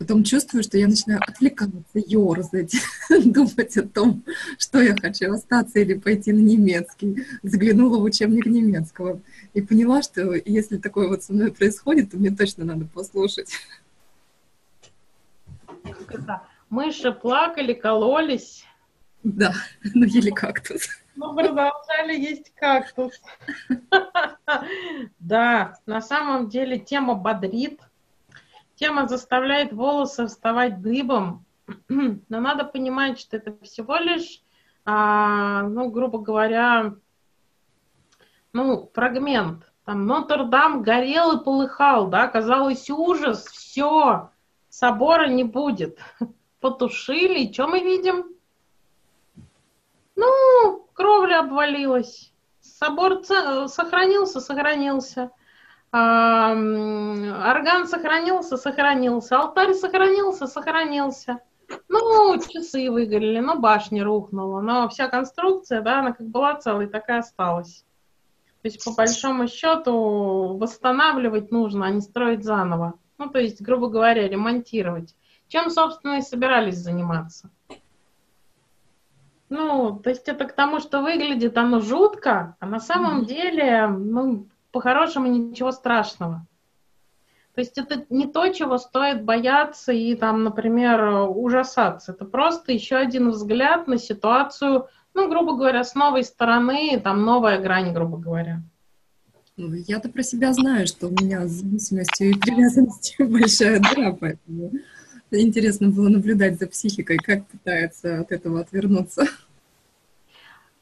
Потом чувствую, что я начинаю отвлекаться, ерзать, думать о том, что я хочу, остаться или пойти на немецкий. Заглянула в учебник немецкого и поняла, что если такое вот со мной происходит, то мне точно надо послушать. Это? Мыши плакали, кололись. Да, ну ели кактус. Ну, продолжали есть кактус. Да, на самом деле тема бодрит, тема заставляет волосы вставать дыбом, но надо понимать, что это всего лишь, а, ну, грубо говоря, ну, фрагмент. Там Нотр-Дам горел и полыхал, да, казалось ужас, все, собора не будет. Потушили, и что мы видим? Ну, кровля обвалилась. Собор сохранился, сохранился. Орган сохранился, сохранился. Алтарь сохранился, сохранился. Ну, часы выгорели, но башня рухнула. Но вся конструкция, да, она как была целой, так и осталась. То есть, по большому счету, восстанавливать нужно, а не строить заново. Ну, то есть, грубо говоря, ремонтировать. Чем, собственно, и собирались заниматься. Ну, то есть это к тому, что выглядит оно жутко, а на самом деле, ну, по-хорошему ничего страшного. То есть это не то, чего стоит бояться и там, например, ужасаться. Это просто еще один взгляд на ситуацию, ну, грубо говоря, с новой стороны, там новая грань, грубо говоря. Я-то про себя знаю, что у меня с зависимостью и привязанностью большая дыра, поэтому интересно было наблюдать за психикой, как пытается от этого отвернуться.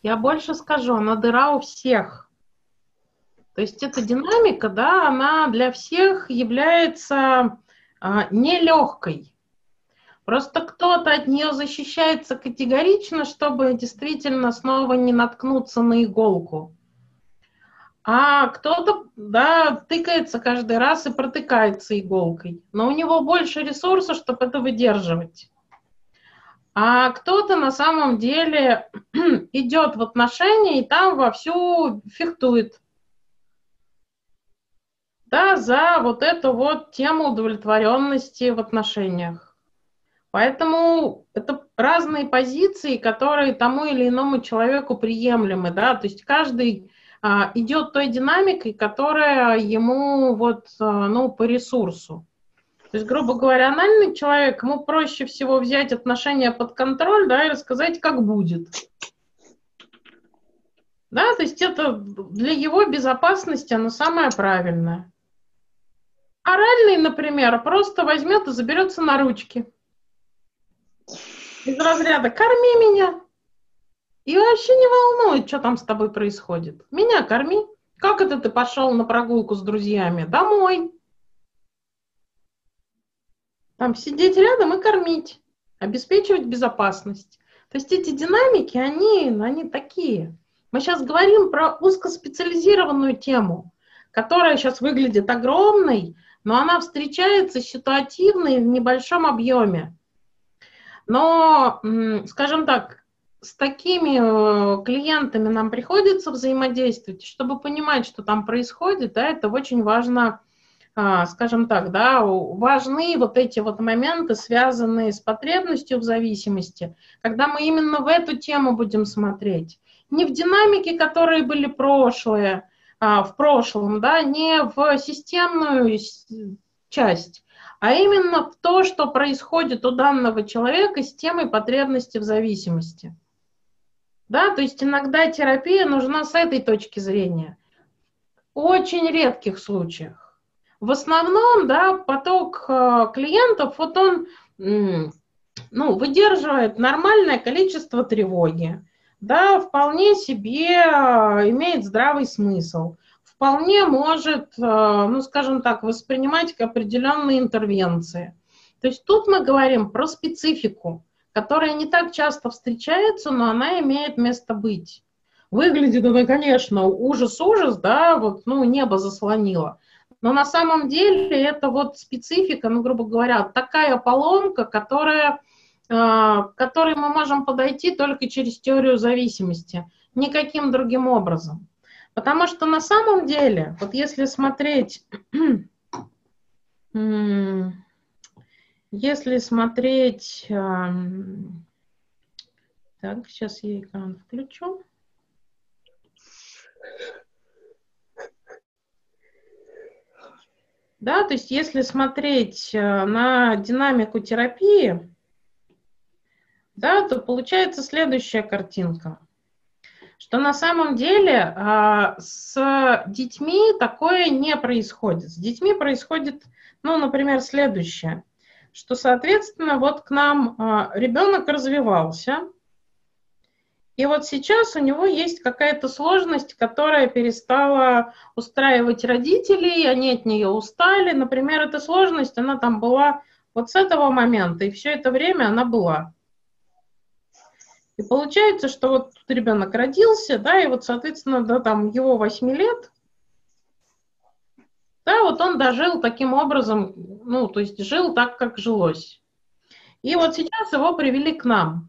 Я больше скажу, она дыра у всех. То есть эта динамика, да, она для всех является а, нелегкой. Просто кто-то от нее защищается категорично, чтобы действительно снова не наткнуться на иголку. А кто-то, да, тыкается каждый раз и протыкается иголкой. Но у него больше ресурсов, чтобы это выдерживать. А кто-то на самом деле идет в отношения и там вовсю фехтует. Да, за вот эту вот тему удовлетворенности в отношениях. Поэтому это разные позиции, которые тому или иному человеку приемлемы, да, то есть каждый а, идет той динамикой, которая ему вот, а, ну, по ресурсу. То есть, грубо говоря, анальный человек, ему проще всего взять отношения под контроль, да, и рассказать, как будет. Да, то есть это для его безопасности оно самое правильное. Оральный, например, просто возьмет и заберется на ручки. Из разряда «корми меня», и вообще не волнует, что там с тобой происходит. Меня корми. Как это ты пошел на прогулку с друзьями? Домой. Там сидеть рядом и кормить, обеспечивать безопасность. То есть эти динамики, они, они такие. Мы сейчас говорим про узкоспециализированную тему, которая сейчас выглядит огромной, но она встречается ситуативно в небольшом объеме. Но, скажем так, с такими э, клиентами нам приходится взаимодействовать, чтобы понимать, что там происходит, да, это очень важно, а, скажем так, да, важны вот эти вот моменты, связанные с потребностью в зависимости, когда мы именно в эту тему будем смотреть. Не в динамике, которые были прошлые, в прошлом, да, не в системную часть, а именно в то, что происходит у данного человека с темой потребности в зависимости. Да, то есть иногда терапия нужна с этой точки зрения. В очень редких случаях. В основном, да, поток э, клиентов, вот он ну, выдерживает нормальное количество тревоги, да, вполне себе э, имеет здравый смысл, вполне может, э, ну, скажем так, воспринимать определенные интервенции. То есть тут мы говорим про специфику, которая не так часто встречается, но она имеет место быть. Выглядит она, конечно, ужас-ужас, да, вот, ну, небо заслонило. Но на самом деле это вот специфика, ну, грубо говоря, такая поломка, которая, к которой мы можем подойти только через теорию зависимости, никаким другим образом. Потому что на самом деле, вот если смотреть если смотреть... Так, сейчас я экран включу. Да, то есть если смотреть э, на динамику терапии, да, то получается следующая картинка, что на самом деле а, с детьми такое не происходит. С детьми происходит, ну, например, следующее, что, соответственно, вот к нам а, ребенок развивался, и вот сейчас у него есть какая-то сложность, которая перестала устраивать родителей, они от нее устали. Например, эта сложность, она там была вот с этого момента, и все это время она была. И получается, что вот тут ребенок родился, да, и вот, соответственно, до там его 8 лет, да, вот он дожил таким образом, ну, то есть жил так, как жилось. И вот сейчас его привели к нам.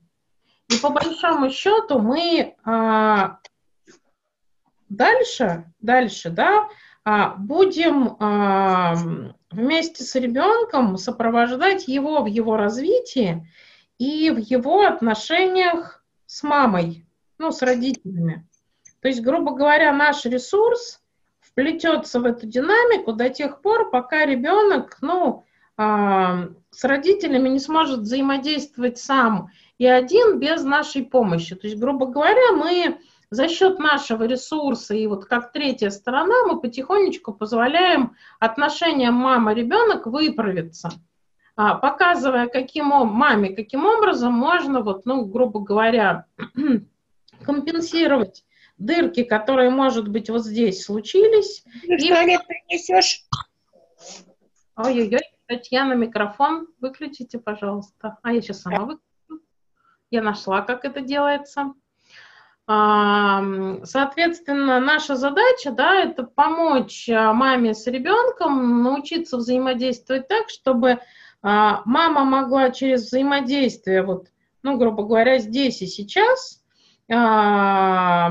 И по большому счету мы а, дальше, дальше, да, а, будем а, вместе с ребенком сопровождать его в его развитии и в его отношениях с мамой, ну, с родителями. То есть, грубо говоря, наш ресурс вплетется в эту динамику до тех пор, пока ребенок, ну, э, с родителями не сможет взаимодействовать сам и один без нашей помощи. То есть, грубо говоря, мы за счет нашего ресурса и вот как третья сторона мы потихонечку позволяем отношениям мама-ребенок выправиться. А, показывая каким маме, каким образом можно, вот, ну, грубо говоря, компенсировать дырки, которые, может быть, вот здесь случились. Ты и... туалет принесешь? Ой-ой-ой, Татьяна, микрофон выключите, пожалуйста. А я сейчас сама выключу. Я нашла, как это делается. Соответственно, наша задача, да, это помочь а, маме с ребенком научиться взаимодействовать так, чтобы а, мама могла через взаимодействие, вот, ну, грубо говоря, здесь и сейчас, а,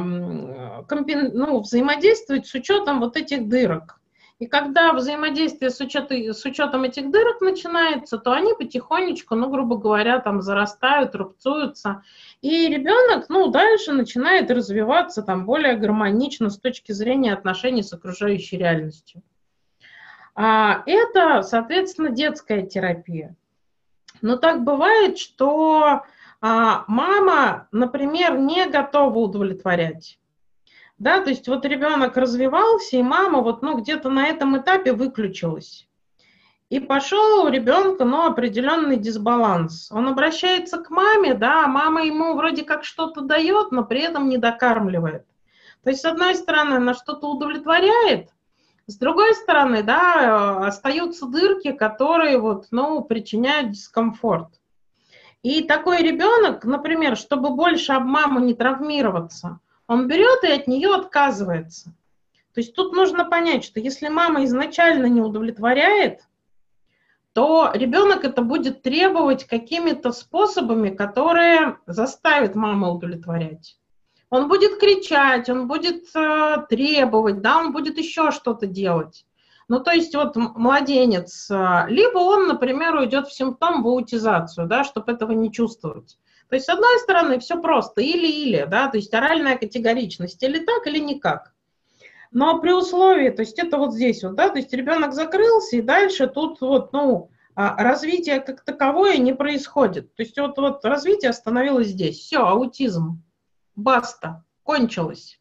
компен, ну, взаимодействовать с учетом вот этих дырок. И когда взаимодействие с, учетом, с учетом этих дырок начинается, то они потихонечку, ну, грубо говоря, там зарастают, рубцуются. И ребенок, ну, дальше начинает развиваться там более гармонично с точки зрения отношений с окружающей реальностью. А это, соответственно, детская терапия. Но так бывает, что а, мама, например, не готова удовлетворять. Да, то есть вот ребенок развивался, и мама вот, ну, где-то на этом этапе выключилась. И пошел у ребенка, ну, определенный дисбаланс. Он обращается к маме, да, мама ему вроде как что-то дает, но при этом не докармливает. То есть, с одной стороны, она что-то удовлетворяет, с другой стороны, да, остаются дырки, которые вот, ну, причиняют дискомфорт. И такой ребенок, например, чтобы больше об маму не травмироваться, он берет и от нее отказывается. То есть тут нужно понять, что если мама изначально не удовлетворяет, то ребенок это будет требовать какими-то способами, которые заставят маму удовлетворять. Он будет кричать, он будет э, требовать, да, он будет еще что-то делать. Ну, то есть вот младенец, э, либо он, например, уйдет в симптом, в аутизацию, да, чтобы этого не чувствовать. То есть, с одной стороны, все просто, или-или, да, то есть оральная категоричность, или так, или никак. Но при условии, то есть это вот здесь вот, да, то есть ребенок закрылся, и дальше тут вот, ну, а, развитие как таковое не происходит. То есть вот, вот развитие остановилось здесь. Все, аутизм баста, кончилось.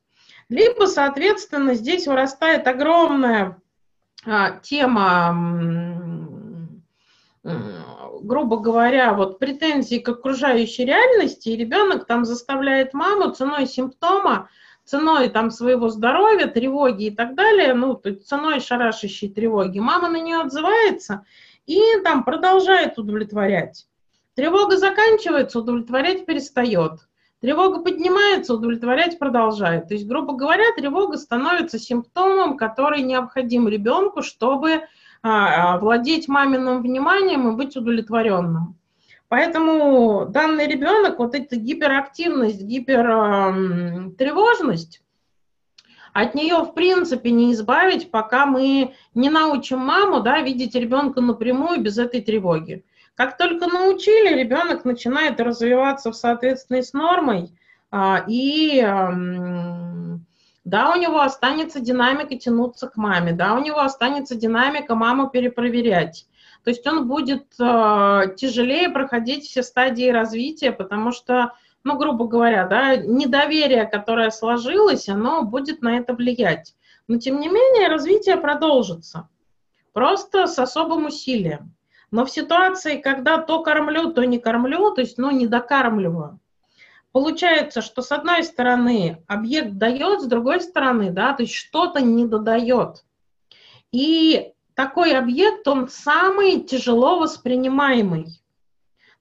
Либо, соответственно, здесь вырастает огромная а, тема, грубо говоря, вот претензий к окружающей реальности, и ребенок там заставляет маму ценой симптома, ценой там своего здоровья, тревоги и так далее, ну, ценой шарашащей тревоги, мама на нее отзывается и там продолжает удовлетворять. Тревога заканчивается, удовлетворять перестает. Тревога поднимается, удовлетворять продолжает. То есть, грубо говоря, тревога становится симптомом, который необходим ребенку, чтобы а, владеть маминым вниманием и быть удовлетворенным. Поэтому данный ребенок, вот эта гиперактивность, гипертревожность, от нее в принципе не избавить, пока мы не научим маму да, видеть ребенка напрямую без этой тревоги. Как только научили, ребенок начинает развиваться в соответствии с нормой, а, и да, у него останется динамика тянуться к маме, да, у него останется динамика маму перепроверять. То есть он будет э, тяжелее проходить все стадии развития, потому что, ну, грубо говоря, да, недоверие, которое сложилось, оно будет на это влиять. Но, тем не менее, развитие продолжится. Просто с особым усилием. Но в ситуации, когда то кормлю, то не кормлю, то есть, ну, не докармливаю, Получается, что с одной стороны объект дает, с другой стороны, да, то есть что-то не додает. И такой объект, он самый тяжело воспринимаемый.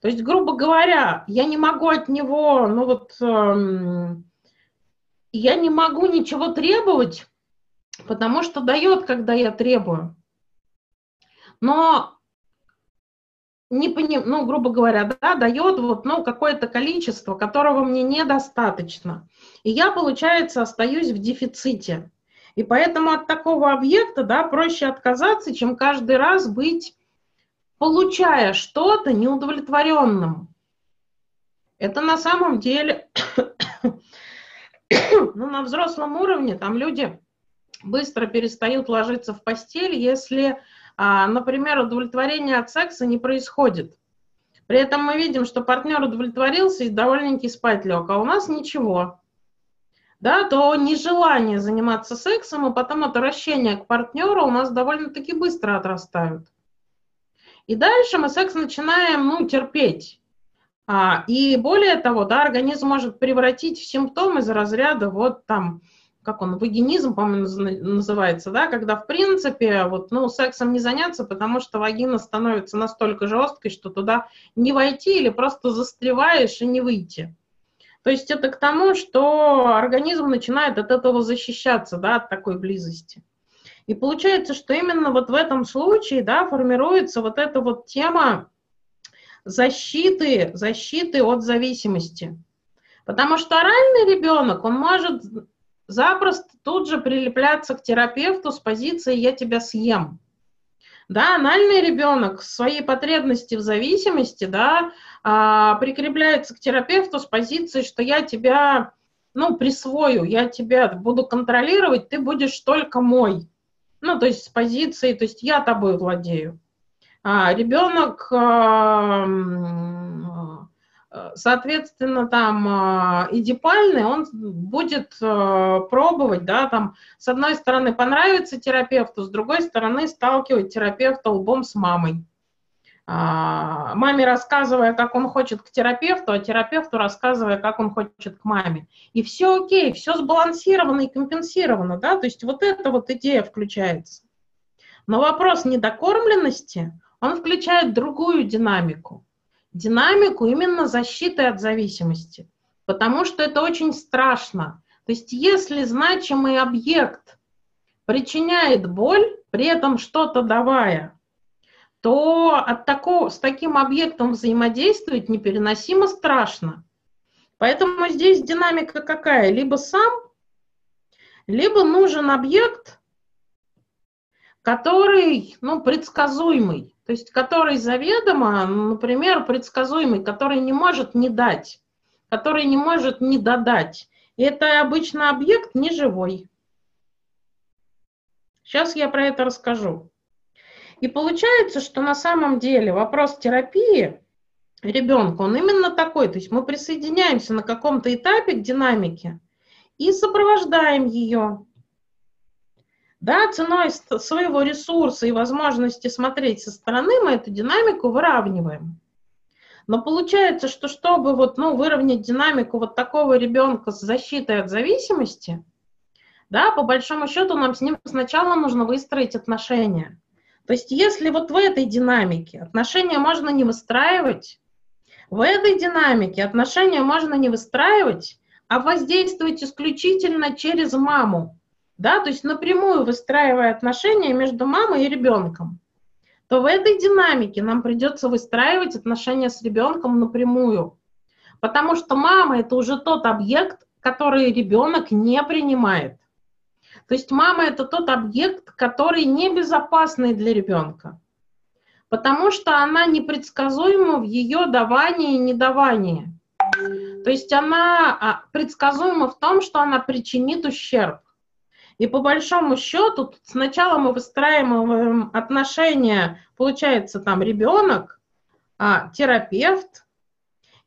То есть, грубо говоря, я не могу от него, ну вот, эм, я не могу ничего требовать, потому что дает, когда я требую. Но не поним, ну, грубо говоря, да, дает вот, ну, какое-то количество, которого мне недостаточно. И я, получается, остаюсь в дефиците. И поэтому от такого объекта, да, проще отказаться, чем каждый раз быть, получая что-то неудовлетворенным. Это на самом деле, ну, на взрослом уровне там люди быстро перестают ложиться в постель, если например, удовлетворение от секса не происходит. При этом мы видим, что партнер удовлетворился и довольненький спать лег, а у нас ничего. Да, то нежелание заниматься сексом и потом отвращение к партнеру у нас довольно-таки быстро отрастают. И дальше мы секс начинаем, ну, терпеть. А, и более того, да, организм может превратить в симптом из разряда вот там как он, вагинизм, по-моему, называется, да, когда, в принципе, вот, ну, сексом не заняться, потому что вагина становится настолько жесткой, что туда не войти или просто застреваешь и не выйти. То есть это к тому, что организм начинает от этого защищаться, да, от такой близости. И получается, что именно вот в этом случае, да, формируется вот эта вот тема защиты, защиты от зависимости. Потому что оральный ребенок, он может запросто тут же прилепляться к терапевту с позиции «я тебя съем». Да, анальный ребенок своей потребности в зависимости, да, а, прикрепляется к терапевту с позиции, что я тебя, ну, присвою, я тебя буду контролировать, ты будешь только мой. Ну, то есть с позиции, то есть я тобой владею. А, ребенок соответственно, там а, идипальный, он будет а, пробовать, да, там, с одной стороны, понравится терапевту, с другой стороны, сталкивать терапевта лбом с мамой. Маме рассказывая, как он хочет к терапевту, а терапевту рассказывая, как он хочет к маме. И все окей, все сбалансировано и компенсировано, да, то есть вот эта вот идея включается. Но вопрос недокормленности, он включает другую динамику динамику именно защиты от зависимости, потому что это очень страшно. То есть если значимый объект причиняет боль, при этом что-то давая, то от такого, с таким объектом взаимодействовать непереносимо страшно. Поэтому здесь динамика какая? Либо сам, либо нужен объект, который ну, предсказуемый. То есть который заведомо, например, предсказуемый, который не может не дать, который не может не додать. И это обычно объект неживой. Сейчас я про это расскажу. И получается, что на самом деле вопрос терапии ребенка, он именно такой. То есть мы присоединяемся на каком-то этапе к динамике и сопровождаем ее. Да, ценой своего ресурса и возможности смотреть со стороны мы эту динамику выравниваем. Но получается, что чтобы вот, ну, выровнять динамику вот такого ребенка с защитой от зависимости, да, по большому счету нам с ним сначала нужно выстроить отношения. То есть если вот в этой динамике отношения можно не выстраивать, в этой динамике отношения можно не выстраивать, а воздействовать исключительно через маму, да, то есть напрямую выстраивая отношения между мамой и ребенком, то в этой динамике нам придется выстраивать отношения с ребенком напрямую. Потому что мама это уже тот объект, который ребенок не принимает. То есть мама это тот объект, который небезопасный для ребенка. потому что она непредсказуема в ее давании и недавании. То есть она а, предсказуема в том, что она причинит ущерб. И по большому счету сначала мы выстраиваем отношения, получается там ребенок, а, терапевт,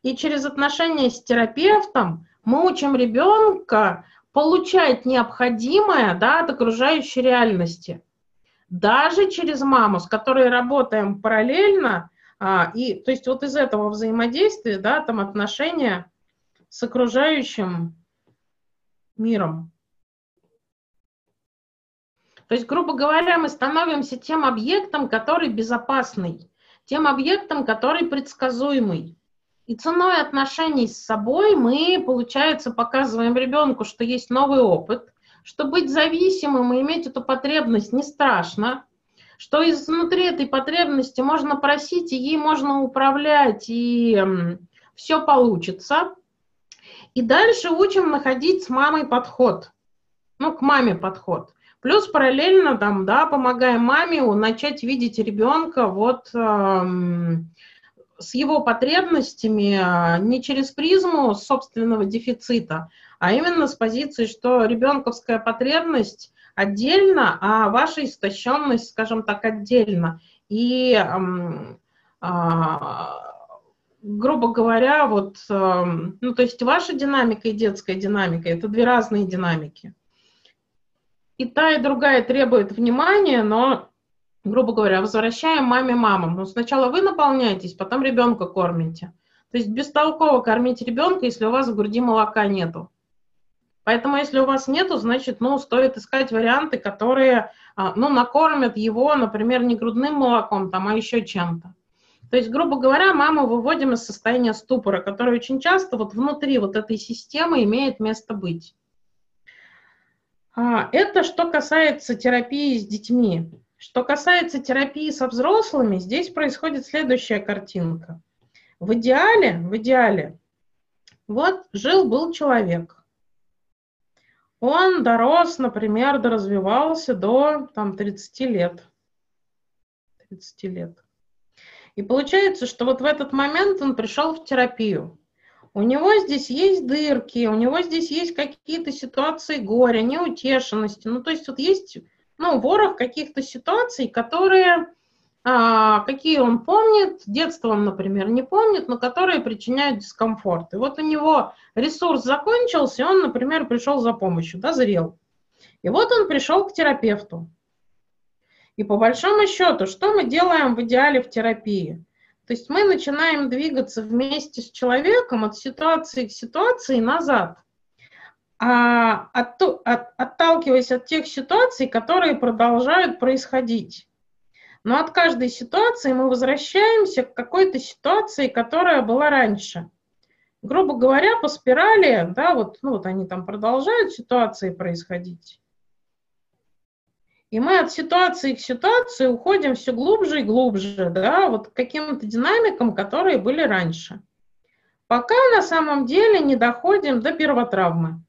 и через отношения с терапевтом мы учим ребенка получать необходимое да, от окружающей реальности. Даже через маму, с которой работаем параллельно, а, и то есть вот из этого взаимодействия, да, там отношения с окружающим миром. То есть, грубо говоря, мы становимся тем объектом, который безопасный, тем объектом, который предсказуемый. И ценой отношений с собой мы, получается, показываем ребенку, что есть новый опыт, что быть зависимым и иметь эту потребность не страшно, что изнутри этой потребности можно просить, и ей можно управлять, и все получится. И дальше учим находить с мамой подход, ну, к маме подход. Плюс параллельно там, да, помогаем маме начать видеть ребенка вот эм, с его потребностями а, не через призму собственного дефицита, а именно с позиции, что ребенковская потребность отдельно, а ваша истощенность, скажем так, отдельно. И, а, грубо говоря, вот, ну, то есть ваша динамика и детская динамика – это две разные динамики. И та, и другая требует внимания, но грубо говоря, возвращаем маме мамам. Но сначала вы наполняетесь, потом ребенка кормите. То есть бестолково кормить ребенка, если у вас в груди молока нету. Поэтому, если у вас нету, значит, ну, стоит искать варианты, которые, а, ну, накормят его, например, не грудным молоком, там, а еще чем-то. То есть, грубо говоря, маму выводим из состояния ступора, которое очень часто вот внутри вот этой системы имеет место быть. А, это что касается терапии с детьми. Что касается терапии со взрослыми, здесь происходит следующая картинка. В идеале, в идеале, вот жил-был человек. Он дорос, например, доразвивался до там, 30 лет. 30 лет. И получается, что вот в этот момент он пришел в терапию. У него здесь есть дырки, у него здесь есть какие-то ситуации горя, неутешенности. Ну, то есть вот есть ну, ворох каких-то ситуаций, которые, а, какие он помнит, детство он, например, не помнит, но которые причиняют дискомфорт. И вот у него ресурс закончился, и он, например, пришел за помощью, дозрел. И вот он пришел к терапевту. И по большому счету, что мы делаем в идеале в терапии? То есть мы начинаем двигаться вместе с человеком от ситуации к ситуации назад – а, от, от, отталкиваясь от тех ситуаций, которые продолжают происходить. Но от каждой ситуации мы возвращаемся к какой-то ситуации, которая была раньше. Грубо говоря, по спирали, да, вот, ну вот они там продолжают ситуации происходить. И мы от ситуации к ситуации уходим все глубже и глубже, да, вот к каким-то динамикам, которые были раньше. Пока на самом деле не доходим до первотравмы.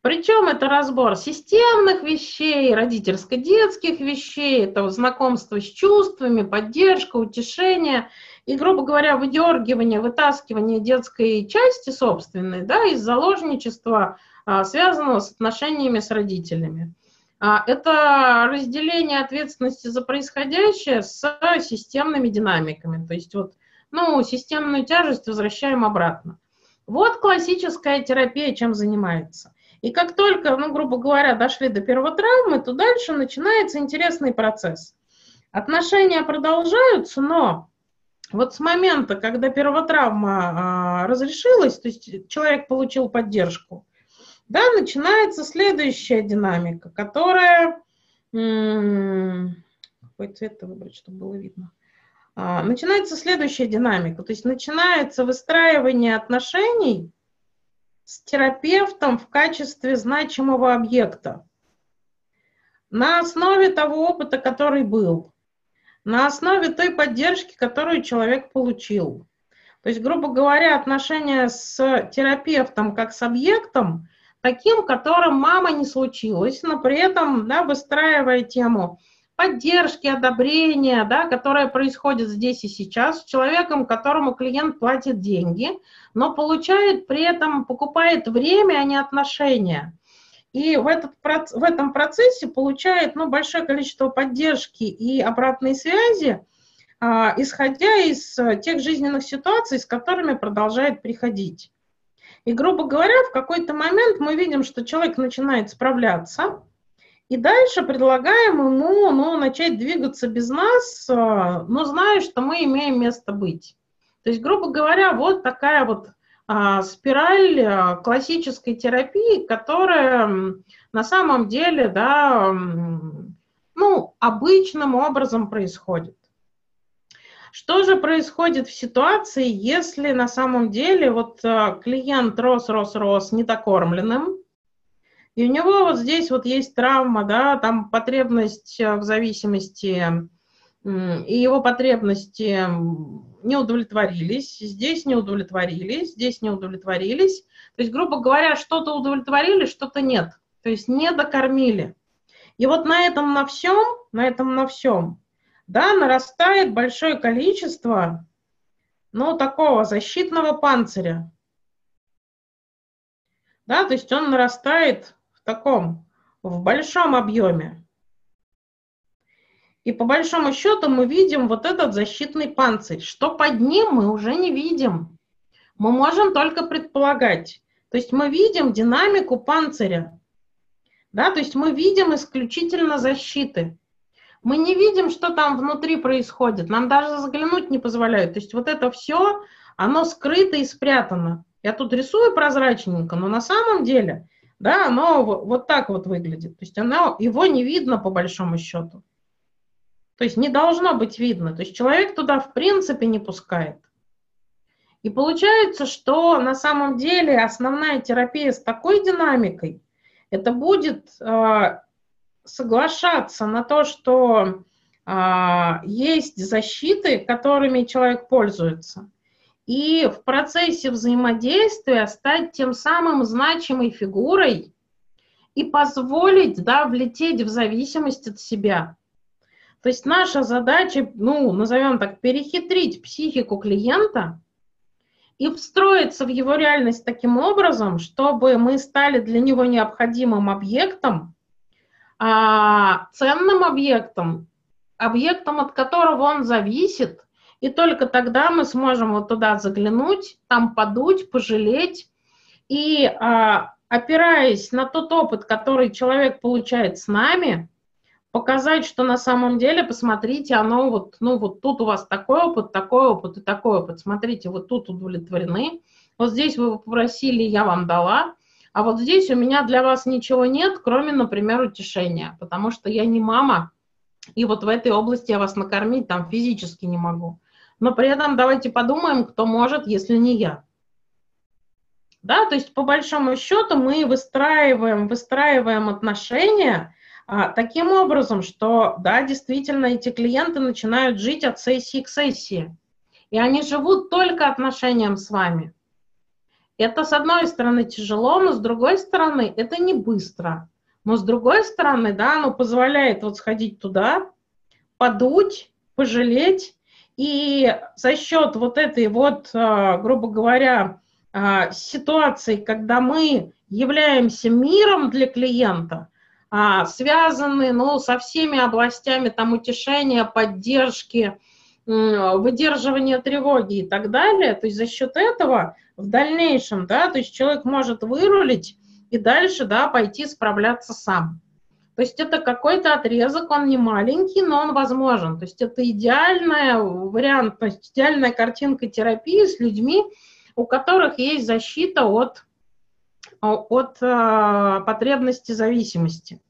Причем это разбор системных вещей, родительско-детских вещей, это знакомство с чувствами, поддержка, утешение и, грубо говоря, выдергивание, вытаскивание детской части собственной да, из заложничества, а, связанного с отношениями с родителями. А, это разделение ответственности за происходящее с системными динамиками. То есть вот, ну, системную тяжесть возвращаем обратно. Вот классическая терапия чем занимается. И как только, ну, грубо говоря, дошли до первотравмы, то дальше начинается интересный процесс. Отношения продолжаются, но вот с момента, когда первотравма а, разрешилась, то есть человек получил поддержку, да, начинается следующая динамика, которая... Какой цвет выбрать, чтобы было видно? А, начинается следующая динамика, то есть начинается выстраивание отношений с терапевтом в качестве значимого объекта. На основе того опыта, который был, на основе той поддержки, которую человек получил. То есть, грубо говоря, отношения с терапевтом как с объектом, таким, которым мама не случилась, но при этом да, выстраивая тему поддержки, одобрения, да, которое происходит здесь и сейчас с человеком, которому клиент платит деньги, но получает при этом, покупает время, а не отношения. И в, этот, в этом процессе получает ну, большое количество поддержки и обратной связи, а, исходя из тех жизненных ситуаций, с которыми продолжает приходить. И, грубо говоря, в какой-то момент мы видим, что человек начинает справляться, и дальше предлагаем ему ну, начать двигаться без нас, а, но зная, что мы имеем место быть. То есть, грубо говоря, вот такая вот а, спираль а, классической терапии, которая на самом деле, да, ну, обычным образом происходит. Что же происходит в ситуации, если на самом деле вот клиент рос, рос, рос недокормленным, и у него вот здесь вот есть травма, да, там потребность э, в зависимости, и его потребности не удовлетворились, здесь не удовлетворились, здесь не удовлетворились. То есть, грубо говоря, что-то удовлетворили, что-то нет. То есть не докормили. И вот на этом на всем, на этом на всем, да, нарастает большое количество, ну, такого защитного панциря. Да, то есть он нарастает таком, в большом объеме. И по большому счету мы видим вот этот защитный панцирь. Что под ним, мы уже не видим. Мы можем только предполагать. То есть мы видим динамику панциря. Да, то есть мы видим исключительно защиты. Мы не видим, что там внутри происходит. Нам даже заглянуть не позволяют. То есть вот это все, оно скрыто и спрятано. Я тут рисую прозрачненько, но на самом деле да, оно вот так вот выглядит. То есть оно, его не видно по большому счету. То есть не должно быть видно. То есть человек туда в принципе не пускает. И получается, что на самом деле основная терапия с такой динамикой, это будет э, соглашаться на то, что э, есть защиты, которыми человек пользуется, и в процессе взаимодействия стать тем самым значимой фигурой и позволить да, влететь в зависимость от себя. То есть наша задача, ну, назовем так, перехитрить психику клиента и встроиться в его реальность таким образом, чтобы мы стали для него необходимым объектом, а, ценным объектом, объектом, от которого он зависит – и только тогда мы сможем вот туда заглянуть, там подуть, пожалеть. И а, опираясь на тот опыт, который человек получает с нами, показать, что на самом деле, посмотрите, оно вот, ну вот тут у вас такой опыт, такой опыт и такой опыт. Смотрите, вот тут удовлетворены. Вот здесь вы попросили, я вам дала. А вот здесь у меня для вас ничего нет, кроме, например, утешения, потому что я не мама, и вот в этой области я вас накормить там физически не могу но при этом давайте подумаем, кто может, если не я. Да, то есть по большому счету мы выстраиваем, выстраиваем отношения а, таким образом, что, да, действительно, эти клиенты начинают жить от сессии к сессии. И они живут только отношением с вами. Это, с одной стороны, тяжело, но с другой стороны, это не быстро. Но с другой стороны, да, оно позволяет вот сходить туда, подуть, пожалеть и за счет вот этой вот, а, грубо говоря, а, ситуации, когда мы являемся миром для клиента, а, связаны ну, со всеми областями там, утешения, поддержки, выдерживания тревоги и так далее, то есть за счет этого в дальнейшем, да, то есть человек может вырулить и дальше, да, пойти справляться сам. То есть это какой-то отрезок, он не маленький, но он возможен. То есть это идеальный вариант, то есть идеальная картинка терапии с людьми, у которых есть защита от, от э, потребности зависимости.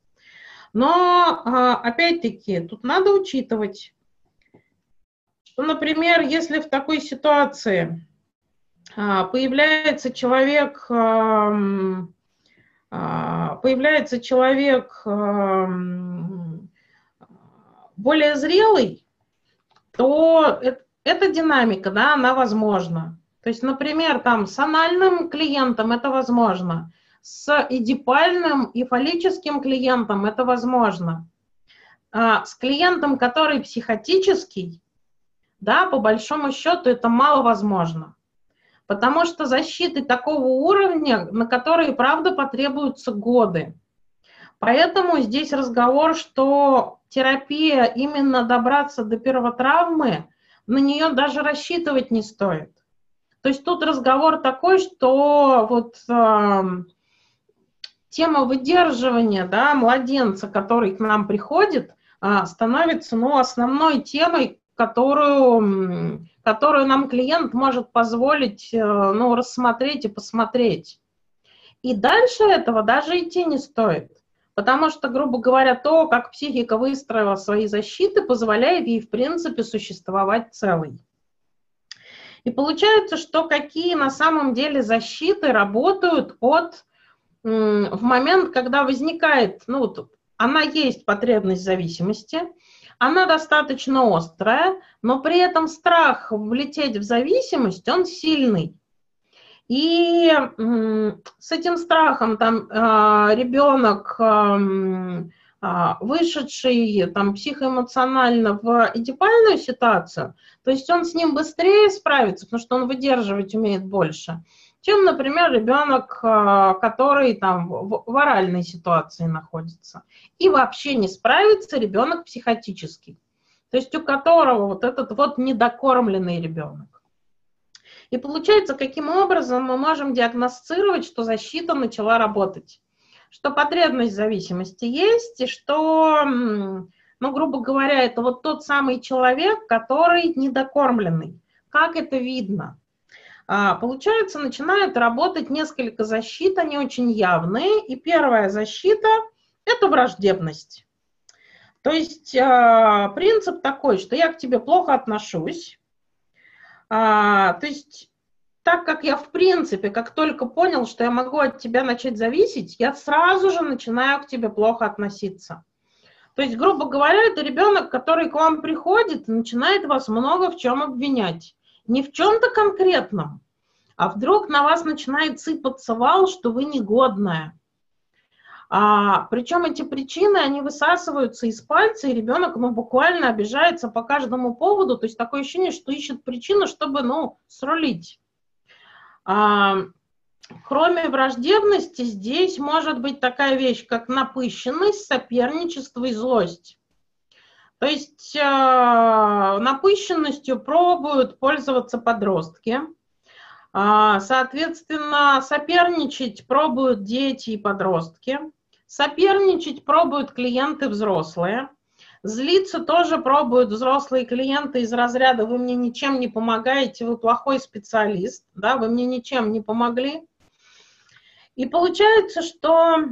Но, э, опять-таки, тут надо учитывать, что, например, если в такой ситуации э, появляется человек... А, появляется человек более зрелый, то эта динамика, да, она возможна. То есть, например, там с анальным клиентом это возможно, с эдипальным и фаллическим клиентом это возможно. а, с клиентом, который психотический, да, по большому счету это мало возможно. Потому что защиты такого уровня, на которые, правда, потребуются годы. Поэтому здесь разговор, что терапия, именно добраться до первотравмы, на нее даже рассчитывать не стоит. То есть тут разговор такой, что вот э, тема выдерживания да, младенца, который к нам приходит, э, становится ну, основной темой, которую, которую нам клиент может позволить э, ну, рассмотреть и посмотреть. И дальше этого даже идти не стоит. Потому что, грубо говоря, то, как психика выстроила свои защиты, позволяет ей, в принципе, существовать целой. И получается, что какие на самом деле защиты работают от в момент, когда возникает, ну вот, она есть потребность зависимости, она достаточно острая, но при этом страх влететь в зависимость, он сильный. И с этим страхом там а, ребенок, а, вышедший там психоэмоционально в эдипальную ситуацию, то есть он с ним быстрее справится, потому что он выдерживать умеет больше, чем, например, ребенок, а, который там в оральной ситуации находится. И вообще не справится ребенок психотический, то есть у которого вот этот вот недокормленный ребенок. И получается, каким образом мы можем диагностировать, что защита начала работать, что потребность зависимости есть, и что, ну, грубо говоря, это вот тот самый человек, который недокормленный. Как это видно? А, получается, начинает работать несколько защит, они очень явные. И первая защита – это враждебность. То есть э, принцип такой, что я к тебе плохо отношусь, а, то есть, так как я в принципе, как только понял, что я могу от тебя начать зависеть, я сразу же начинаю к тебе плохо относиться. То есть, грубо говоря, это ребенок, который к вам приходит и начинает вас много в чем обвинять. Не в чем-то конкретном, а вдруг на вас начинает сыпаться вал, что вы негодная. А, причем эти причины, они высасываются из пальца, и ребенок ну, буквально обижается по каждому поводу. То есть такое ощущение, что ищет причину, чтобы ну, срулить. А, кроме враждебности, здесь может быть такая вещь, как напыщенность, соперничество и злость. То есть э, напыщенностью пробуют пользоваться подростки. А, соответственно, соперничать пробуют дети и подростки. Соперничать пробуют клиенты взрослые. Злиться тоже пробуют взрослые клиенты из разряда «вы мне ничем не помогаете, вы плохой специалист, да, вы мне ничем не помогли». И получается, что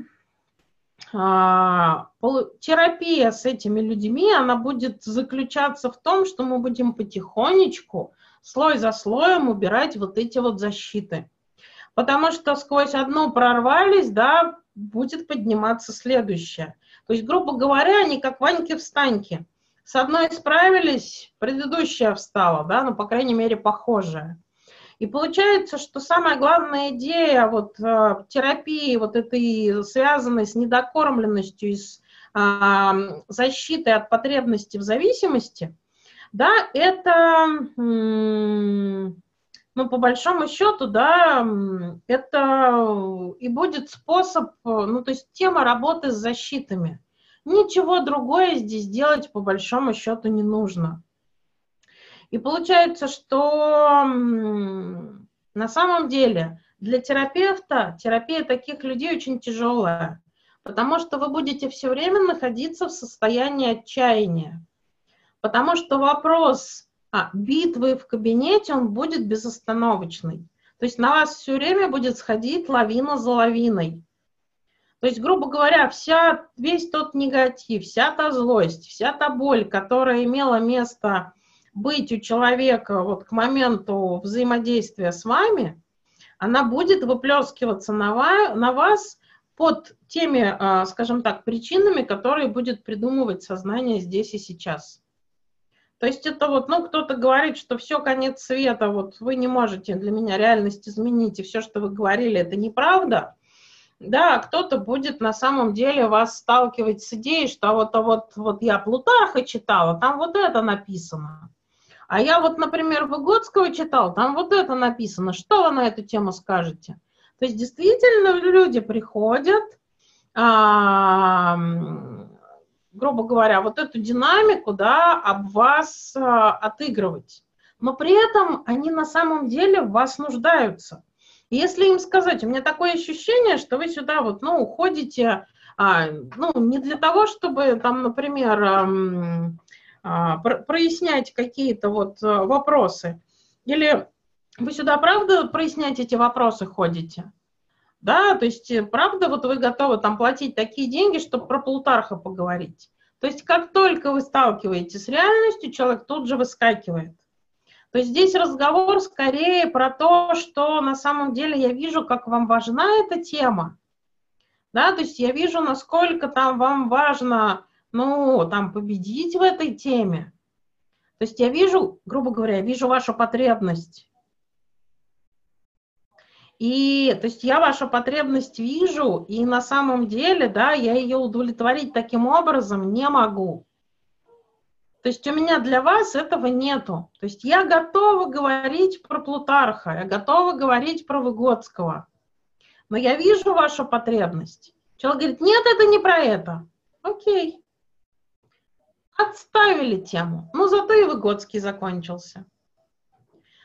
терапия с этими людьми, она будет заключаться в том, что мы будем потихонечку, слой за слоем убирать вот эти вот защиты. Потому что сквозь одну прорвались, да, будет подниматься следующее. То есть, грубо говоря, они как Ваньки-встаньки. С одной справились, предыдущая встала, да, ну, по крайней мере, похожая. И получается, что самая главная идея вот, э, терапии, вот этой связанной с недокормленностью и с э, защитой от потребности в зависимости, да, это ну, по большому счету, да, это и будет способ, ну, то есть тема работы с защитами. Ничего другое здесь делать по большому счету не нужно. И получается, что на самом деле для терапевта терапия таких людей очень тяжелая, потому что вы будете все время находиться в состоянии отчаяния. Потому что вопрос а битвы в кабинете, он будет безостановочный. То есть на вас все время будет сходить лавина за лавиной. То есть, грубо говоря, вся, весь тот негатив, вся та злость, вся та боль, которая имела место быть у человека вот к моменту взаимодействия с вами, она будет выплескиваться на, на вас под теми, а, скажем так, причинами, которые будет придумывать сознание здесь и сейчас. То есть это вот, ну, кто-то говорит, что все, конец света, вот вы не можете для меня реальность изменить, и все, что вы говорили, это неправда. да, кто-то будет на самом деле вас сталкивать с идеей, что вот, а я Плутарха читала, там вот это написано. А я вот, например, Выгодского читал, там вот это написано. Что вы на эту тему скажете? То есть действительно люди приходят, а, грубо говоря, вот эту динамику, да, об вас а, отыгрывать. Но при этом они на самом деле в вас нуждаются. И если им сказать, у меня такое ощущение, что вы сюда вот, ну, уходите, а, ну, не для того, чтобы там, например, прояснять какие-то вот а, вопросы, или вы сюда, правда, прояснять эти вопросы ходите? Да, то есть, э, правда, вот вы готовы там платить такие деньги, чтобы про Плутарха поговорить. То есть, как только вы сталкиваетесь с реальностью, человек тут же выскакивает. То есть здесь разговор скорее про то, что на самом деле я вижу, как вам важна эта тема. Да, то есть я вижу, насколько там вам важно, ну, там, победить в этой теме. То есть я вижу, грубо говоря, я вижу вашу потребность. И, то есть я вашу потребность вижу, и на самом деле, да, я ее удовлетворить таким образом не могу. То есть у меня для вас этого нету. То есть я готова говорить про Плутарха, я готова говорить про Выгодского. Но я вижу вашу потребность. Человек говорит, нет, это не про это. Окей. Отставили тему. Ну, зато и Выгодский закончился.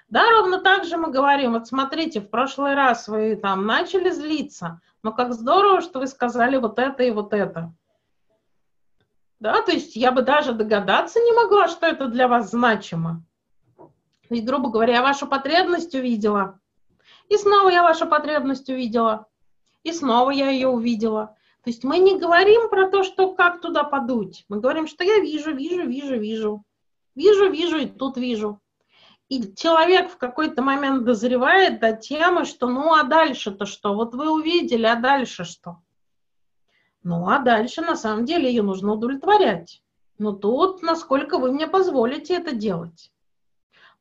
Да, ровно так же мы говорим, вот смотрите, в прошлый раз вы там начали злиться, но как здорово, что вы сказали вот это и вот это. Да, то есть я бы даже догадаться не могла, что это для вас значимо. И, грубо говоря, я вашу потребность увидела. И снова я вашу потребность увидела. И снова я ее увидела. То есть мы не говорим про то, что как туда подуть. Мы говорим, что я вижу, вижу, вижу, вижу. Вижу, вижу и тут вижу. И человек в какой-то момент дозревает до темы, что ну а дальше-то что? Вот вы увидели, а дальше что? Ну а дальше на самом деле ее нужно удовлетворять. Но тут, насколько вы мне позволите это делать.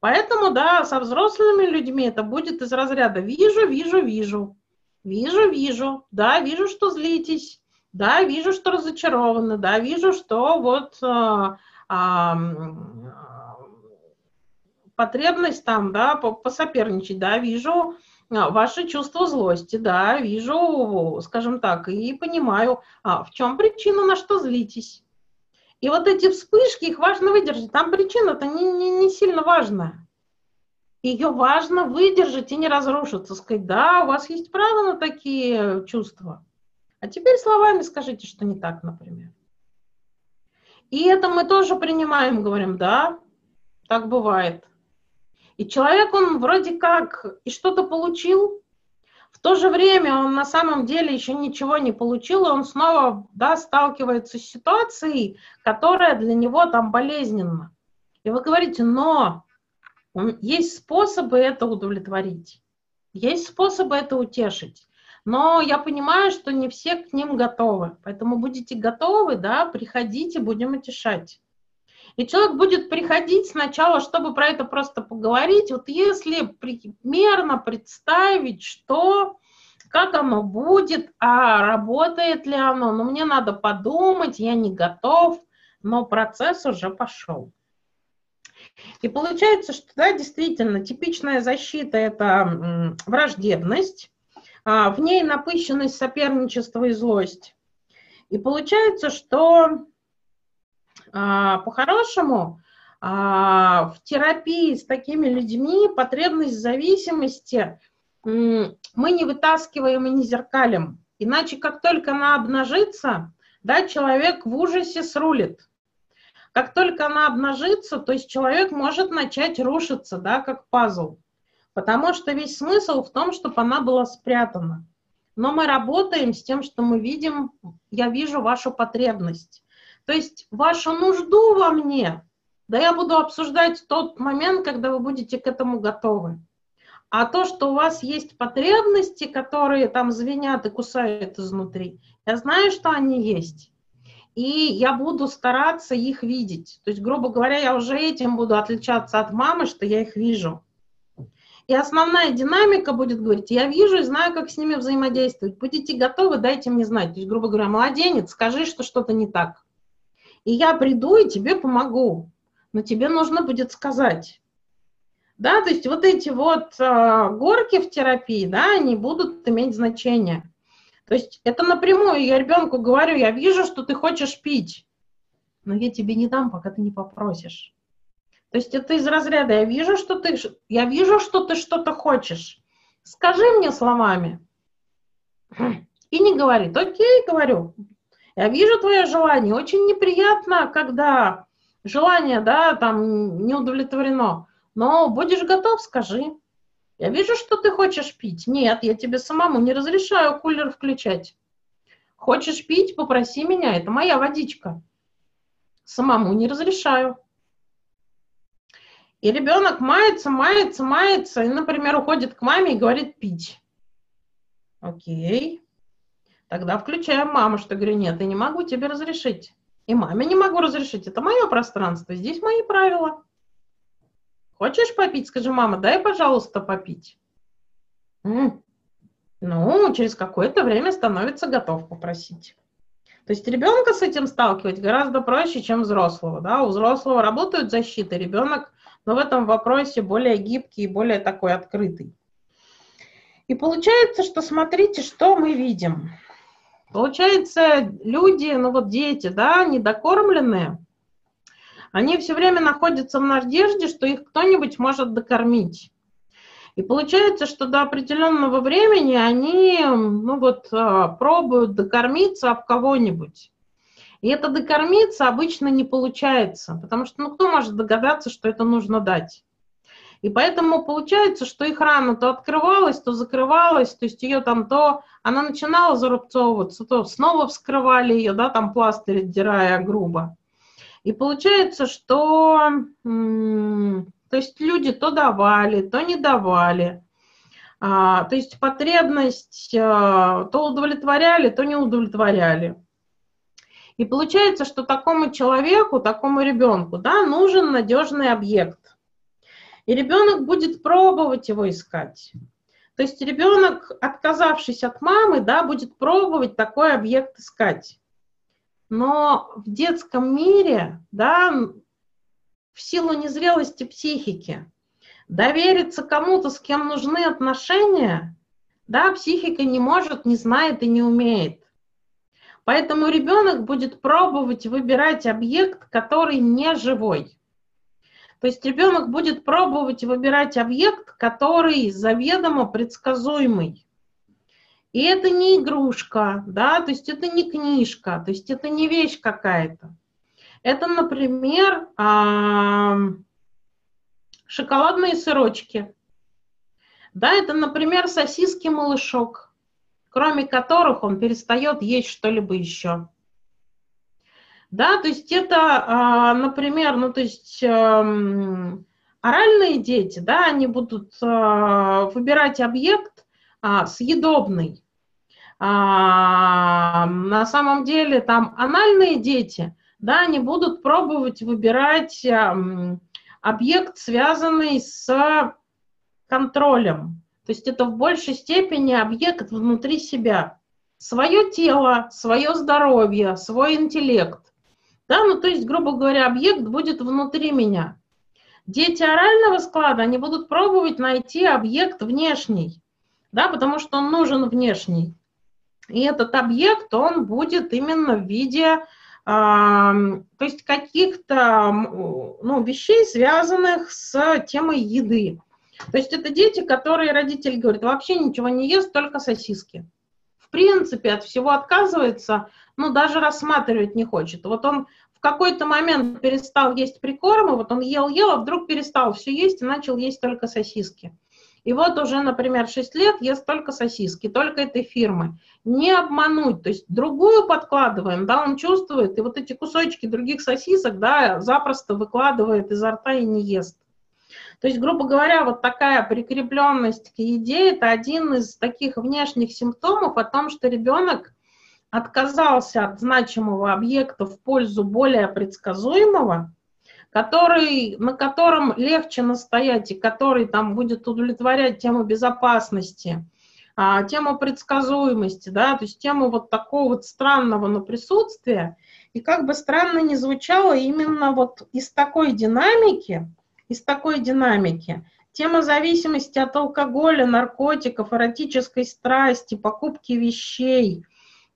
Поэтому, да, со взрослыми людьми это будет из разряда «вижу, вижу, вижу». Вижу, вижу, да, вижу, что злитесь, да, вижу, что разочарованы, да, вижу, что вот а, а, потребность там, да, посоперничать, да, вижу а, ваши чувства злости, да, вижу, скажем так, и понимаю, а, в чем причина, на что злитесь. И вот эти вспышки, их важно выдержать. Там причина-то не, не, не сильно важная. Ее важно выдержать и не разрушиться. Сказать, да, у вас есть право на такие чувства. А теперь словами скажите, что не так, например. И это мы тоже принимаем, говорим, да, так бывает. И человек, он вроде как и что-то получил, в то же время он на самом деле еще ничего не получил, и он снова да, сталкивается с ситуацией, которая для него там болезненна. И вы говорите, но есть способы это удовлетворить, есть способы это утешить. Но я понимаю, что не все к ним готовы. Поэтому будете готовы, да, приходите, будем утешать. И человек будет приходить сначала, чтобы про это просто поговорить. Вот если примерно представить, что, как оно будет, а работает ли оно, ну мне надо подумать, я не готов, но процесс уже пошел. И получается, что да, действительно, типичная защита – это враждебность, а в ней напыщенность, соперничество и злость. И получается, что а, по-хорошему, а, в терапии с такими людьми потребность зависимости мы не вытаскиваем и не зеркалим. Иначе, как только она обнажится, да, человек в ужасе срулит. Как только она обнажится, то есть человек может начать рушиться, да, как пазл. Потому что весь смысл в том, чтобы она была спрятана. Но мы работаем с тем, что мы видим, я вижу вашу потребность. То есть вашу нужду во мне, да я буду обсуждать тот момент, когда вы будете к этому готовы. А то, что у вас есть потребности, которые там звенят и кусают изнутри, я знаю, что они есть. И я буду стараться их видеть. То есть, грубо говоря, я уже этим буду отличаться от мамы, что я их вижу. И основная динамика будет говорить, я вижу и знаю, как с ними взаимодействовать. Будете готовы, дайте мне знать. То есть, грубо говоря, младенец, скажи, что что-то не так. И я приду и тебе помогу. Но тебе нужно будет сказать. Да, то есть вот эти вот э, горки в терапии, да, они будут иметь значение. То есть это напрямую я ребенку говорю, я вижу, что ты хочешь пить, но я тебе не дам, пока ты не попросишь. То есть это из разряда я вижу, что ты, я вижу, что ты что-то хочешь. Скажи мне словами. И не говорит, окей, говорю, я вижу твое желание. Очень неприятно, когда желание, да, там не удовлетворено. Но будешь готов, скажи. Я вижу, что ты хочешь пить. Нет, я тебе самому не разрешаю кулер включать. Хочешь пить, попроси меня, это моя водичка. Самому не разрешаю. И ребенок мается, мается, мается, и, например, уходит к маме и говорит пить. Окей. Тогда включаем маму, что говорю, нет, я не могу тебе разрешить. И маме не могу разрешить. Это мое пространство, здесь мои правила. Хочешь попить? Скажи, мама, дай, пожалуйста, попить. Ну, через какое-то время становится готов попросить. То есть ребенка с этим сталкивать гораздо проще, чем взрослого. Да? У взрослого работают защиты, ребенок но в этом вопросе более гибкий и более такой открытый. И получается, что смотрите, что мы видим. Получается, люди, ну вот дети, да, недокормленные, они все время находятся в надежде, что их кто-нибудь может докормить. И получается, что до определенного времени они, ну вот, а, пробуют докормиться об кого-нибудь. И это докормиться обычно не получается, потому что, ну, кто может догадаться, что это нужно дать? И поэтому получается, что их рана то открывалась, то закрывалась, то есть ее там то, она начинала зарубцовываться, то снова вскрывали ее, да, там пластырь отдирая грубо. И получается, что то есть люди то давали, то не давали. А, то есть потребность а, то удовлетворяли, то не удовлетворяли. И получается, что такому человеку, такому ребенку, да, нужен надежный объект. И ребенок будет пробовать его искать. То есть ребенок, отказавшись от мамы, да, будет пробовать такой объект искать. Но в детском мире, да, в силу незрелости психики, довериться кому-то, с кем нужны отношения, да, психика не может, не знает и не умеет. Поэтому ребенок будет пробовать выбирать объект, который не живой. То есть ребенок будет пробовать выбирать объект, который заведомо предсказуемый. И это не игрушка, да, то есть это не книжка, то есть это не вещь какая-то. Это, например, шоколадные сырочки. Да, это, например, сосиски-малышок, кроме которых он перестает есть что-либо еще. Да, то есть это, например, ну то есть оральные дети, да, они будут выбирать объект, а, съедобный. А, на самом деле там анальные дети, да, они будут пробовать выбирать а, объект, связанный с контролем. То есть это в большей степени объект внутри себя. Свое тело, свое здоровье, свой интеллект. Да, ну то есть, грубо говоря, объект будет внутри меня. Дети орального склада, они будут пробовать найти объект внешний да, потому что он нужен внешний. И этот объект, он будет именно в виде, э, то есть каких-то ну, вещей, связанных с темой еды. То есть это дети, которые родитель говорит, вообще ничего не ест, только сосиски. В принципе, от всего отказывается, ну, даже рассматривать не хочет. Вот он в какой-то момент перестал есть прикормы, вот он ел-ел, а вдруг перестал все есть и начал есть только сосиски. И вот уже, например, 6 лет ест только сосиски, только этой фирмы. Не обмануть, то есть другую подкладываем, да, он чувствует, и вот эти кусочки других сосисок, да, запросто выкладывает изо рта и не ест. То есть, грубо говоря, вот такая прикрепленность к еде – это один из таких внешних симптомов о том, что ребенок отказался от значимого объекта в пользу более предсказуемого, который, на котором легче настоять и который там будет удовлетворять тему безопасности, а, тему предсказуемости, да, то есть тему вот такого вот странного, но присутствия. И как бы странно ни звучало, именно вот из такой динамики, из такой динамики, тема зависимости от алкоголя, наркотиков, эротической страсти, покупки вещей,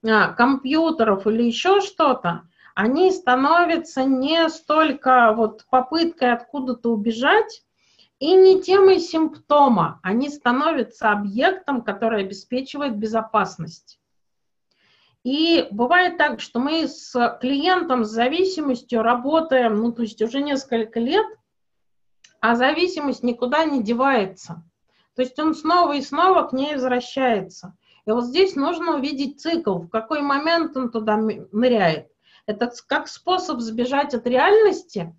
а, компьютеров или еще что-то – они становятся не столько вот попыткой откуда-то убежать, и не темой симптома, они становятся объектом, который обеспечивает безопасность. И бывает так, что мы с клиентом с зависимостью работаем, ну, то есть уже несколько лет, а зависимость никуда не девается. То есть он снова и снова к ней возвращается. И вот здесь нужно увидеть цикл, в какой момент он туда ныряет. Это как способ сбежать от реальности,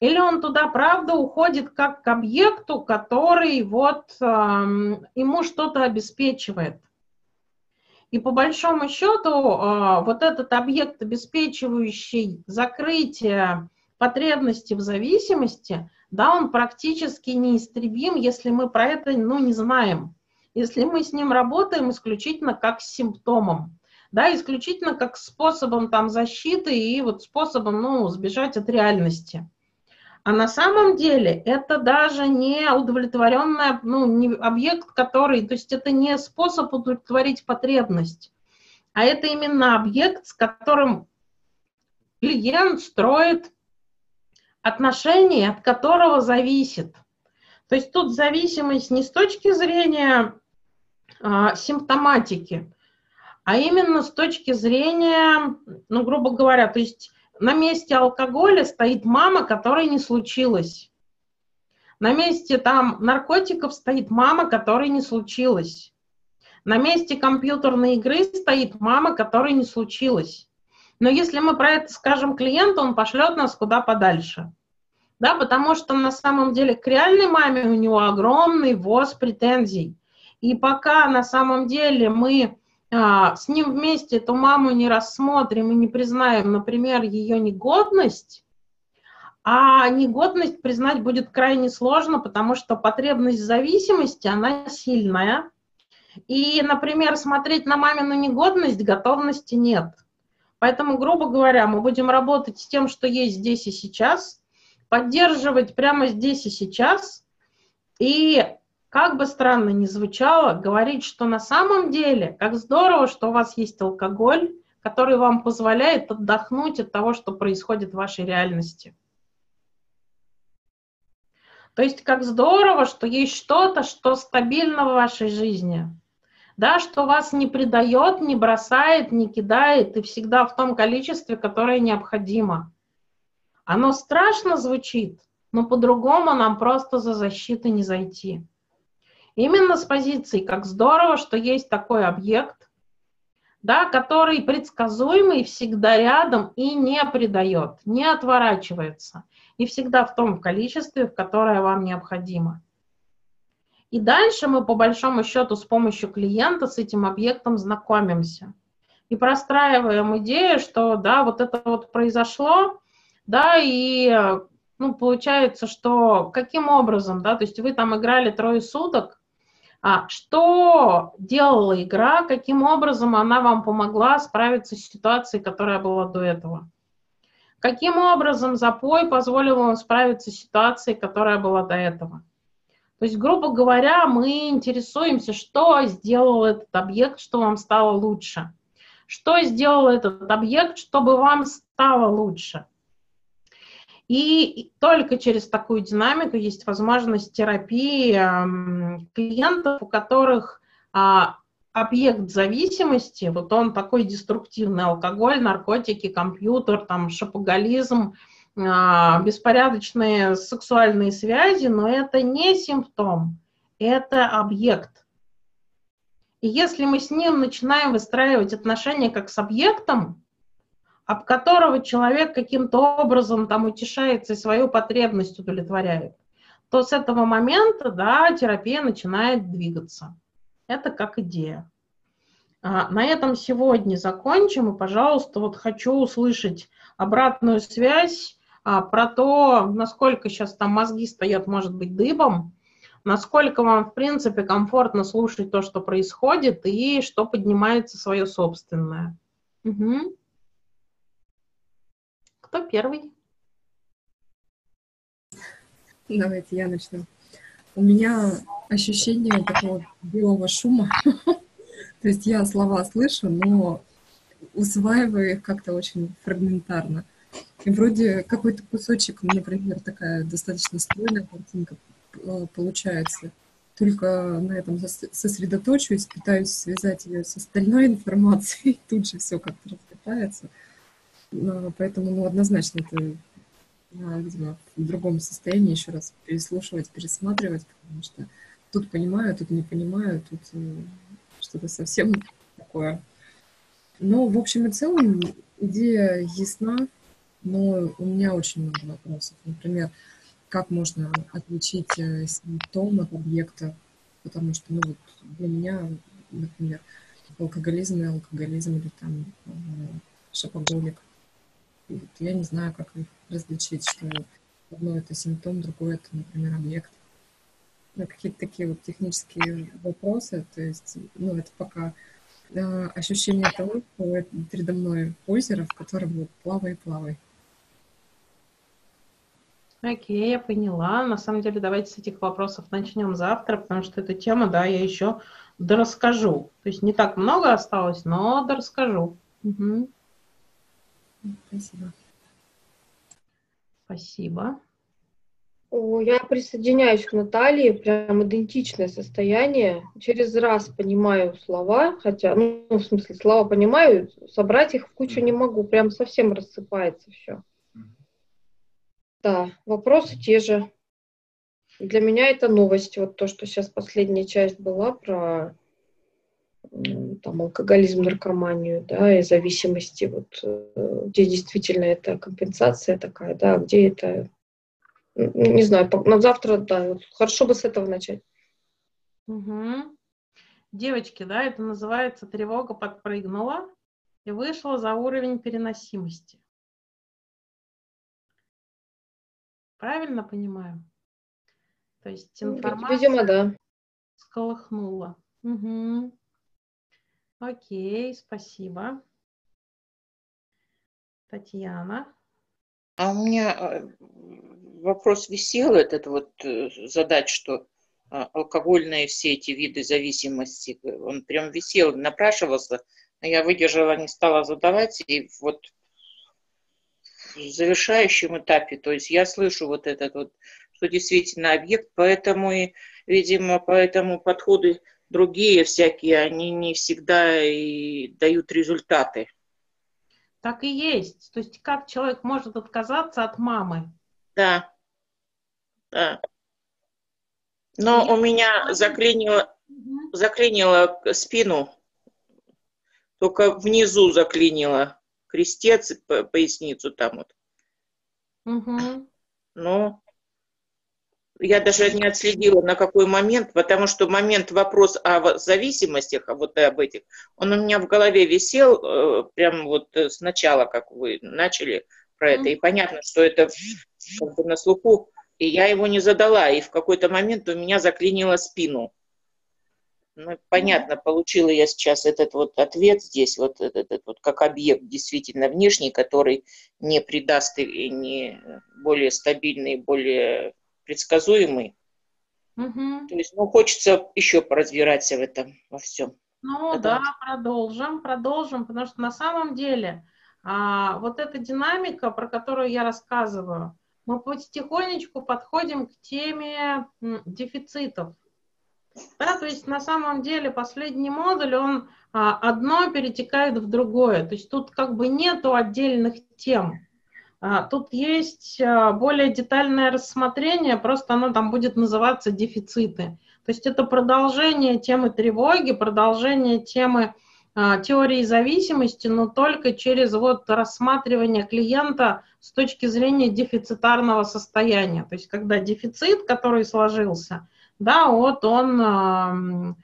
или он туда, правда, уходит как к объекту, который вот э, ему что-то обеспечивает. И по большому счету э, вот этот объект, обеспечивающий закрытие потребности в зависимости, да, он практически неистребим, если мы про это ну, не знаем. Если мы с ним работаем исключительно как с симптомом да, исключительно как способом там защиты и вот способом, ну, сбежать от реальности. А на самом деле это даже не удовлетворенный, ну, не объект, который, то есть это не способ удовлетворить потребность, а это именно объект, с которым клиент строит отношения, от которого зависит. То есть тут зависимость не с точки зрения а, симптоматики, а именно с точки зрения, ну, грубо говоря, то есть на месте алкоголя стоит мама, которой не случилось. На месте там наркотиков стоит мама, которой не случилось. На месте компьютерной игры стоит мама, которой не случилось. Но если мы про это скажем клиенту, он пошлет нас куда подальше. Да, потому что на самом деле к реальной маме у него огромный воз претензий. И пока на самом деле мы с ним вместе эту маму не рассмотрим и не признаем, например, ее негодность, а негодность признать будет крайне сложно, потому что потребность зависимости, она сильная. И, например, смотреть на мамину негодность готовности нет. Поэтому, грубо говоря, мы будем работать с тем, что есть здесь и сейчас, поддерживать прямо здесь и сейчас, и как бы странно ни звучало, говорить, что на самом деле, как здорово, что у вас есть алкоголь, который вам позволяет отдохнуть от того, что происходит в вашей реальности. То есть как здорово, что есть что-то, что стабильно в вашей жизни. Да, что вас не предает, не бросает, не кидает и всегда в том количестве, которое необходимо. Оно страшно звучит, но по-другому нам просто за защитой не зайти. Именно с позиции, как здорово, что есть такой объект, да, который предсказуемый, всегда рядом и не предает, не отворачивается, и всегда в том количестве, в которое вам необходимо. И дальше мы по большому счету с помощью клиента с этим объектом знакомимся и простраиваем идею, что да, вот это вот произошло, да, и ну, получается, что каким образом, да, то есть вы там играли трое суток, что делала игра, каким образом она вам помогла справиться с ситуацией, которая была до этого? Каким образом запой позволил вам справиться с ситуацией, которая была до этого? То есть, грубо говоря, мы интересуемся, что сделал этот объект, что вам стало лучше. Что сделал этот объект, чтобы вам стало лучше. И только через такую динамику есть возможность терапии клиентов, у которых а, объект зависимости, вот он такой деструктивный, алкоголь, наркотики, компьютер, там, шапоголизм, а, беспорядочные сексуальные связи, но это не симптом, это объект. И если мы с ним начинаем выстраивать отношения как с объектом, об которого человек каким-то образом там утешается и свою потребность удовлетворяет, то с этого момента, да, терапия начинает двигаться. Это как идея. А, на этом сегодня закончим, и, пожалуйста, вот хочу услышать обратную связь а, про то, насколько сейчас там мозги стоят, может быть, дыбом, насколько вам, в принципе, комфортно слушать то, что происходит, и что поднимается свое собственное. Угу. Кто первый? Давайте я начну. У меня ощущение такого белого шума. То есть я слова слышу, но усваиваю их как-то очень фрагментарно. И вроде какой-то кусочек, например, такая достаточно стройная картинка э, получается. Только на этом сосредоточуюсь, пытаюсь связать ее с остальной информацией, тут же все как-то рассыпается. Поэтому, ну, однозначно это, видимо, в другом состоянии еще раз переслушивать, пересматривать, потому что тут понимаю, тут не понимаю, тут э, что-то совсем такое. Но, в общем и целом, идея ясна, но у меня очень много вопросов. Например, как можно отличить э, симптом от объекта, потому что, ну, вот для меня, например, алкоголизм и алкоголизм или там э, шопоголик. Я не знаю, как их различить, что одно это симптом, другое это, например, объект. Ну, какие-то такие вот технические вопросы, то есть, ну, это пока э, ощущение того, что передо мной озеро, в котором вот плавай, плавай. Окей, я поняла. На самом деле, давайте с этих вопросов начнем завтра, потому что эта тема, да, я еще дорасскажу. То есть не так много осталось, но дорасскажу. Угу. Спасибо. Спасибо. Я присоединяюсь к Наталье, прям идентичное состояние. Через раз понимаю слова, хотя, ну, в смысле, слова понимаю, собрать их в кучу не могу, прям совсем рассыпается все. Да, вопросы те же. Для меня это новость, вот то, что сейчас последняя часть была про там, алкоголизм, наркоманию, да, и зависимости, вот, э, где действительно это компенсация такая, да, где это, не знаю, на завтра, да, вот, хорошо бы с этого начать. Угу. Девочки, да, это называется тревога подпрыгнула и вышла за уровень переносимости. Правильно понимаю? То есть информация Видимо, да. сколыхнула. Угу. Окей, спасибо. Татьяна. А у меня э, вопрос висел, этот вот э, задать, что а, алкогольные все эти виды зависимости, он прям висел, напрашивался, но я выдержала, не стала задавать, и вот в завершающем этапе, то есть я слышу вот этот вот, что действительно объект, поэтому и, видимо, поэтому подходы другие всякие, они не всегда и дают результаты. Так и есть. То есть как человек может отказаться от мамы? Да, да. Но Я у меня заклинило, заклинило спину, только внизу заклинило крестец, поясницу там вот. Угу. Ну, я даже не отследила, на какой момент, потому что момент вопрос о зависимостях, а вот об этих, он у меня в голове висел э, прям вот э, сначала, как вы начали про это, и понятно, что это как бы на слуху, и я его не задала, и в какой-то момент у меня заклинило спину. Ну, понятно, получила я сейчас этот вот ответ здесь, вот этот, этот вот как объект действительно внешний, который не придаст и не более стабильный, более предсказуемый. Угу. То есть, ну, хочется еще поразбираться в этом во всем. Ну да, продолжим, продолжим, потому что на самом деле а, вот эта динамика, про которую я рассказываю, мы потихонечку подходим к теме дефицитов. Да, то есть на самом деле последний модуль, он а, одно перетекает в другое. То есть тут как бы нету отдельных тем. А, тут есть а, более детальное рассмотрение, просто оно там будет называться дефициты. То есть это продолжение темы тревоги, продолжение темы а, теории зависимости, но только через вот рассматривание клиента с точки зрения дефицитарного состояния. То есть когда дефицит, который сложился, да, вот он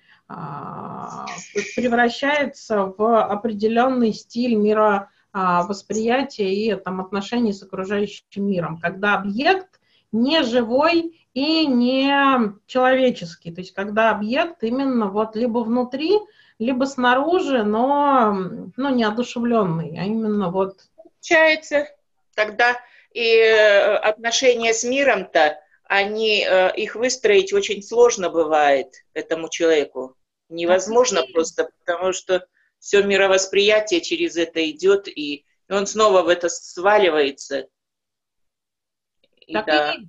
превращается в определенный стиль мира, восприятия и там, отношений с окружающим миром, когда объект не живой и не человеческий, то есть когда объект именно вот либо внутри, либо снаружи, но ну, не одушевленный, а именно вот... Получается, тогда и э, отношения с миром-то, они, э, их выстроить очень сложно бывает этому человеку. Невозможно просто, потому что все мировосприятие через это идет, и он снова в это сваливается. И так да. и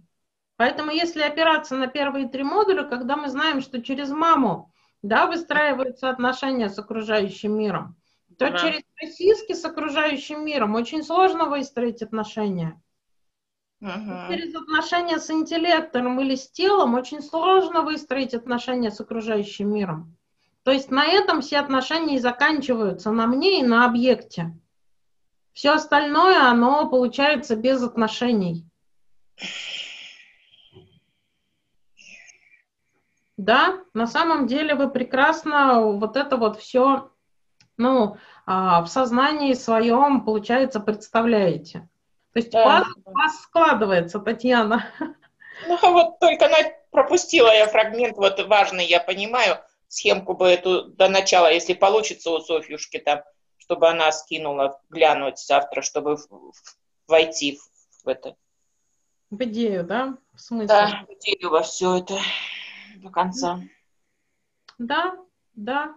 Поэтому если опираться на первые три модуля, когда мы знаем, что через маму да, выстраиваются отношения с окружающим миром, то да. через сосиски с окружающим миром очень сложно выстроить отношения. Угу. Через отношения с интеллектом или с телом очень сложно выстроить отношения с окружающим миром. То есть на этом все отношения и заканчиваются, на мне и на объекте. Все остальное, оно получается без отношений. Да, на самом деле вы прекрасно вот это вот все, ну, а, в сознании своем, получается, представляете. То есть да. у вас складывается, Татьяна. Ну, вот только она пропустила я фрагмент, вот важный, я понимаю, схемку бы эту до начала, если получится у Софьюшки там, чтобы она скинула, глянуть завтра, чтобы войти в это. В идею, да? В смысле? Да, в идею во все это до конца. Да, да.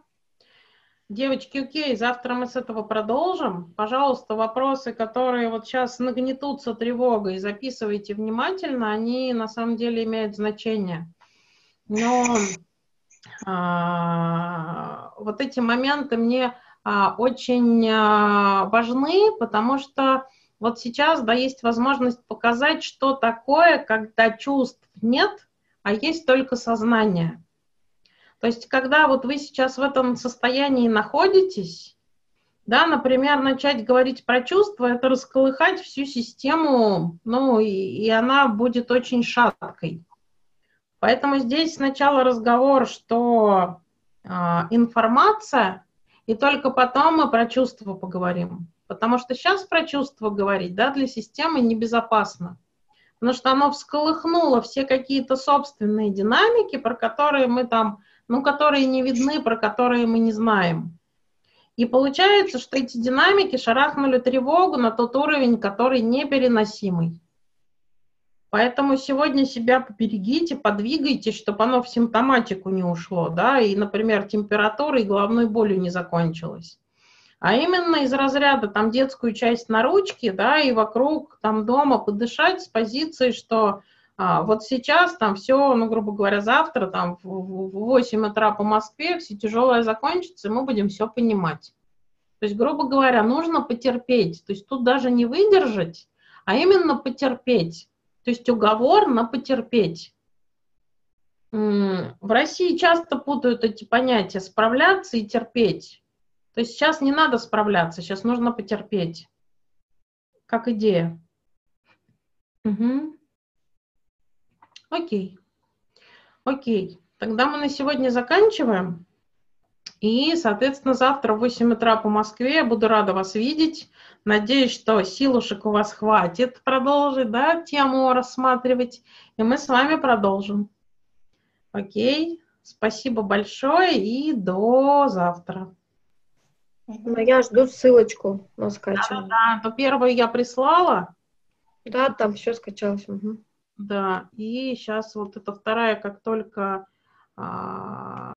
Девочки, окей, завтра мы с этого продолжим. Пожалуйста, вопросы, которые вот сейчас нагнетутся тревогой, записывайте внимательно, они на самом деле имеют значение. Но вот эти моменты мне а, очень а, важны, потому что вот сейчас, да, есть возможность показать, что такое, когда чувств нет, а есть только сознание. То есть, когда вот вы сейчас в этом состоянии находитесь, да, например, начать говорить про чувства, это расколыхать всю систему, ну, и, и она будет очень шаткой. Поэтому здесь сначала разговор, что э, информация, и только потом мы про чувства поговорим. Потому что сейчас про чувства говорить, да, для системы небезопасно. Потому что оно всколыхнуло все какие-то собственные динамики, про которые мы там, ну, которые не видны, про которые мы не знаем. И получается, что эти динамики шарахнули тревогу на тот уровень, который непереносимый. Поэтому сегодня себя поберегите, подвигайте, чтобы оно в симптоматику не ушло, да, и, например, температура и головной болью не закончилась. А именно из разряда там детскую часть на ручке, да, и вокруг там дома подышать с позиции, что а, вот сейчас там все, ну, грубо говоря, завтра там в, в 8 утра по Москве все тяжелое закончится, и мы будем все понимать. То есть, грубо говоря, нужно потерпеть. То есть тут даже не выдержать, а именно потерпеть. То есть уговор на потерпеть. В России часто путают эти понятия справляться и терпеть. То есть сейчас не надо справляться, сейчас нужно потерпеть. Как идея. Угу. Окей. Окей. Тогда мы на сегодня заканчиваем. И, соответственно, завтра в 8 утра по Москве я буду рада вас видеть. Надеюсь, что силушек у вас хватит продолжить, да, тему рассматривать. И мы с вами продолжим. Окей. Спасибо большое и до завтра. Ну, я жду ссылочку на скачивание. Да, да, то первую я прислала. Да, там все скачалось. Угу. Да, и сейчас вот эта вторая, как только а,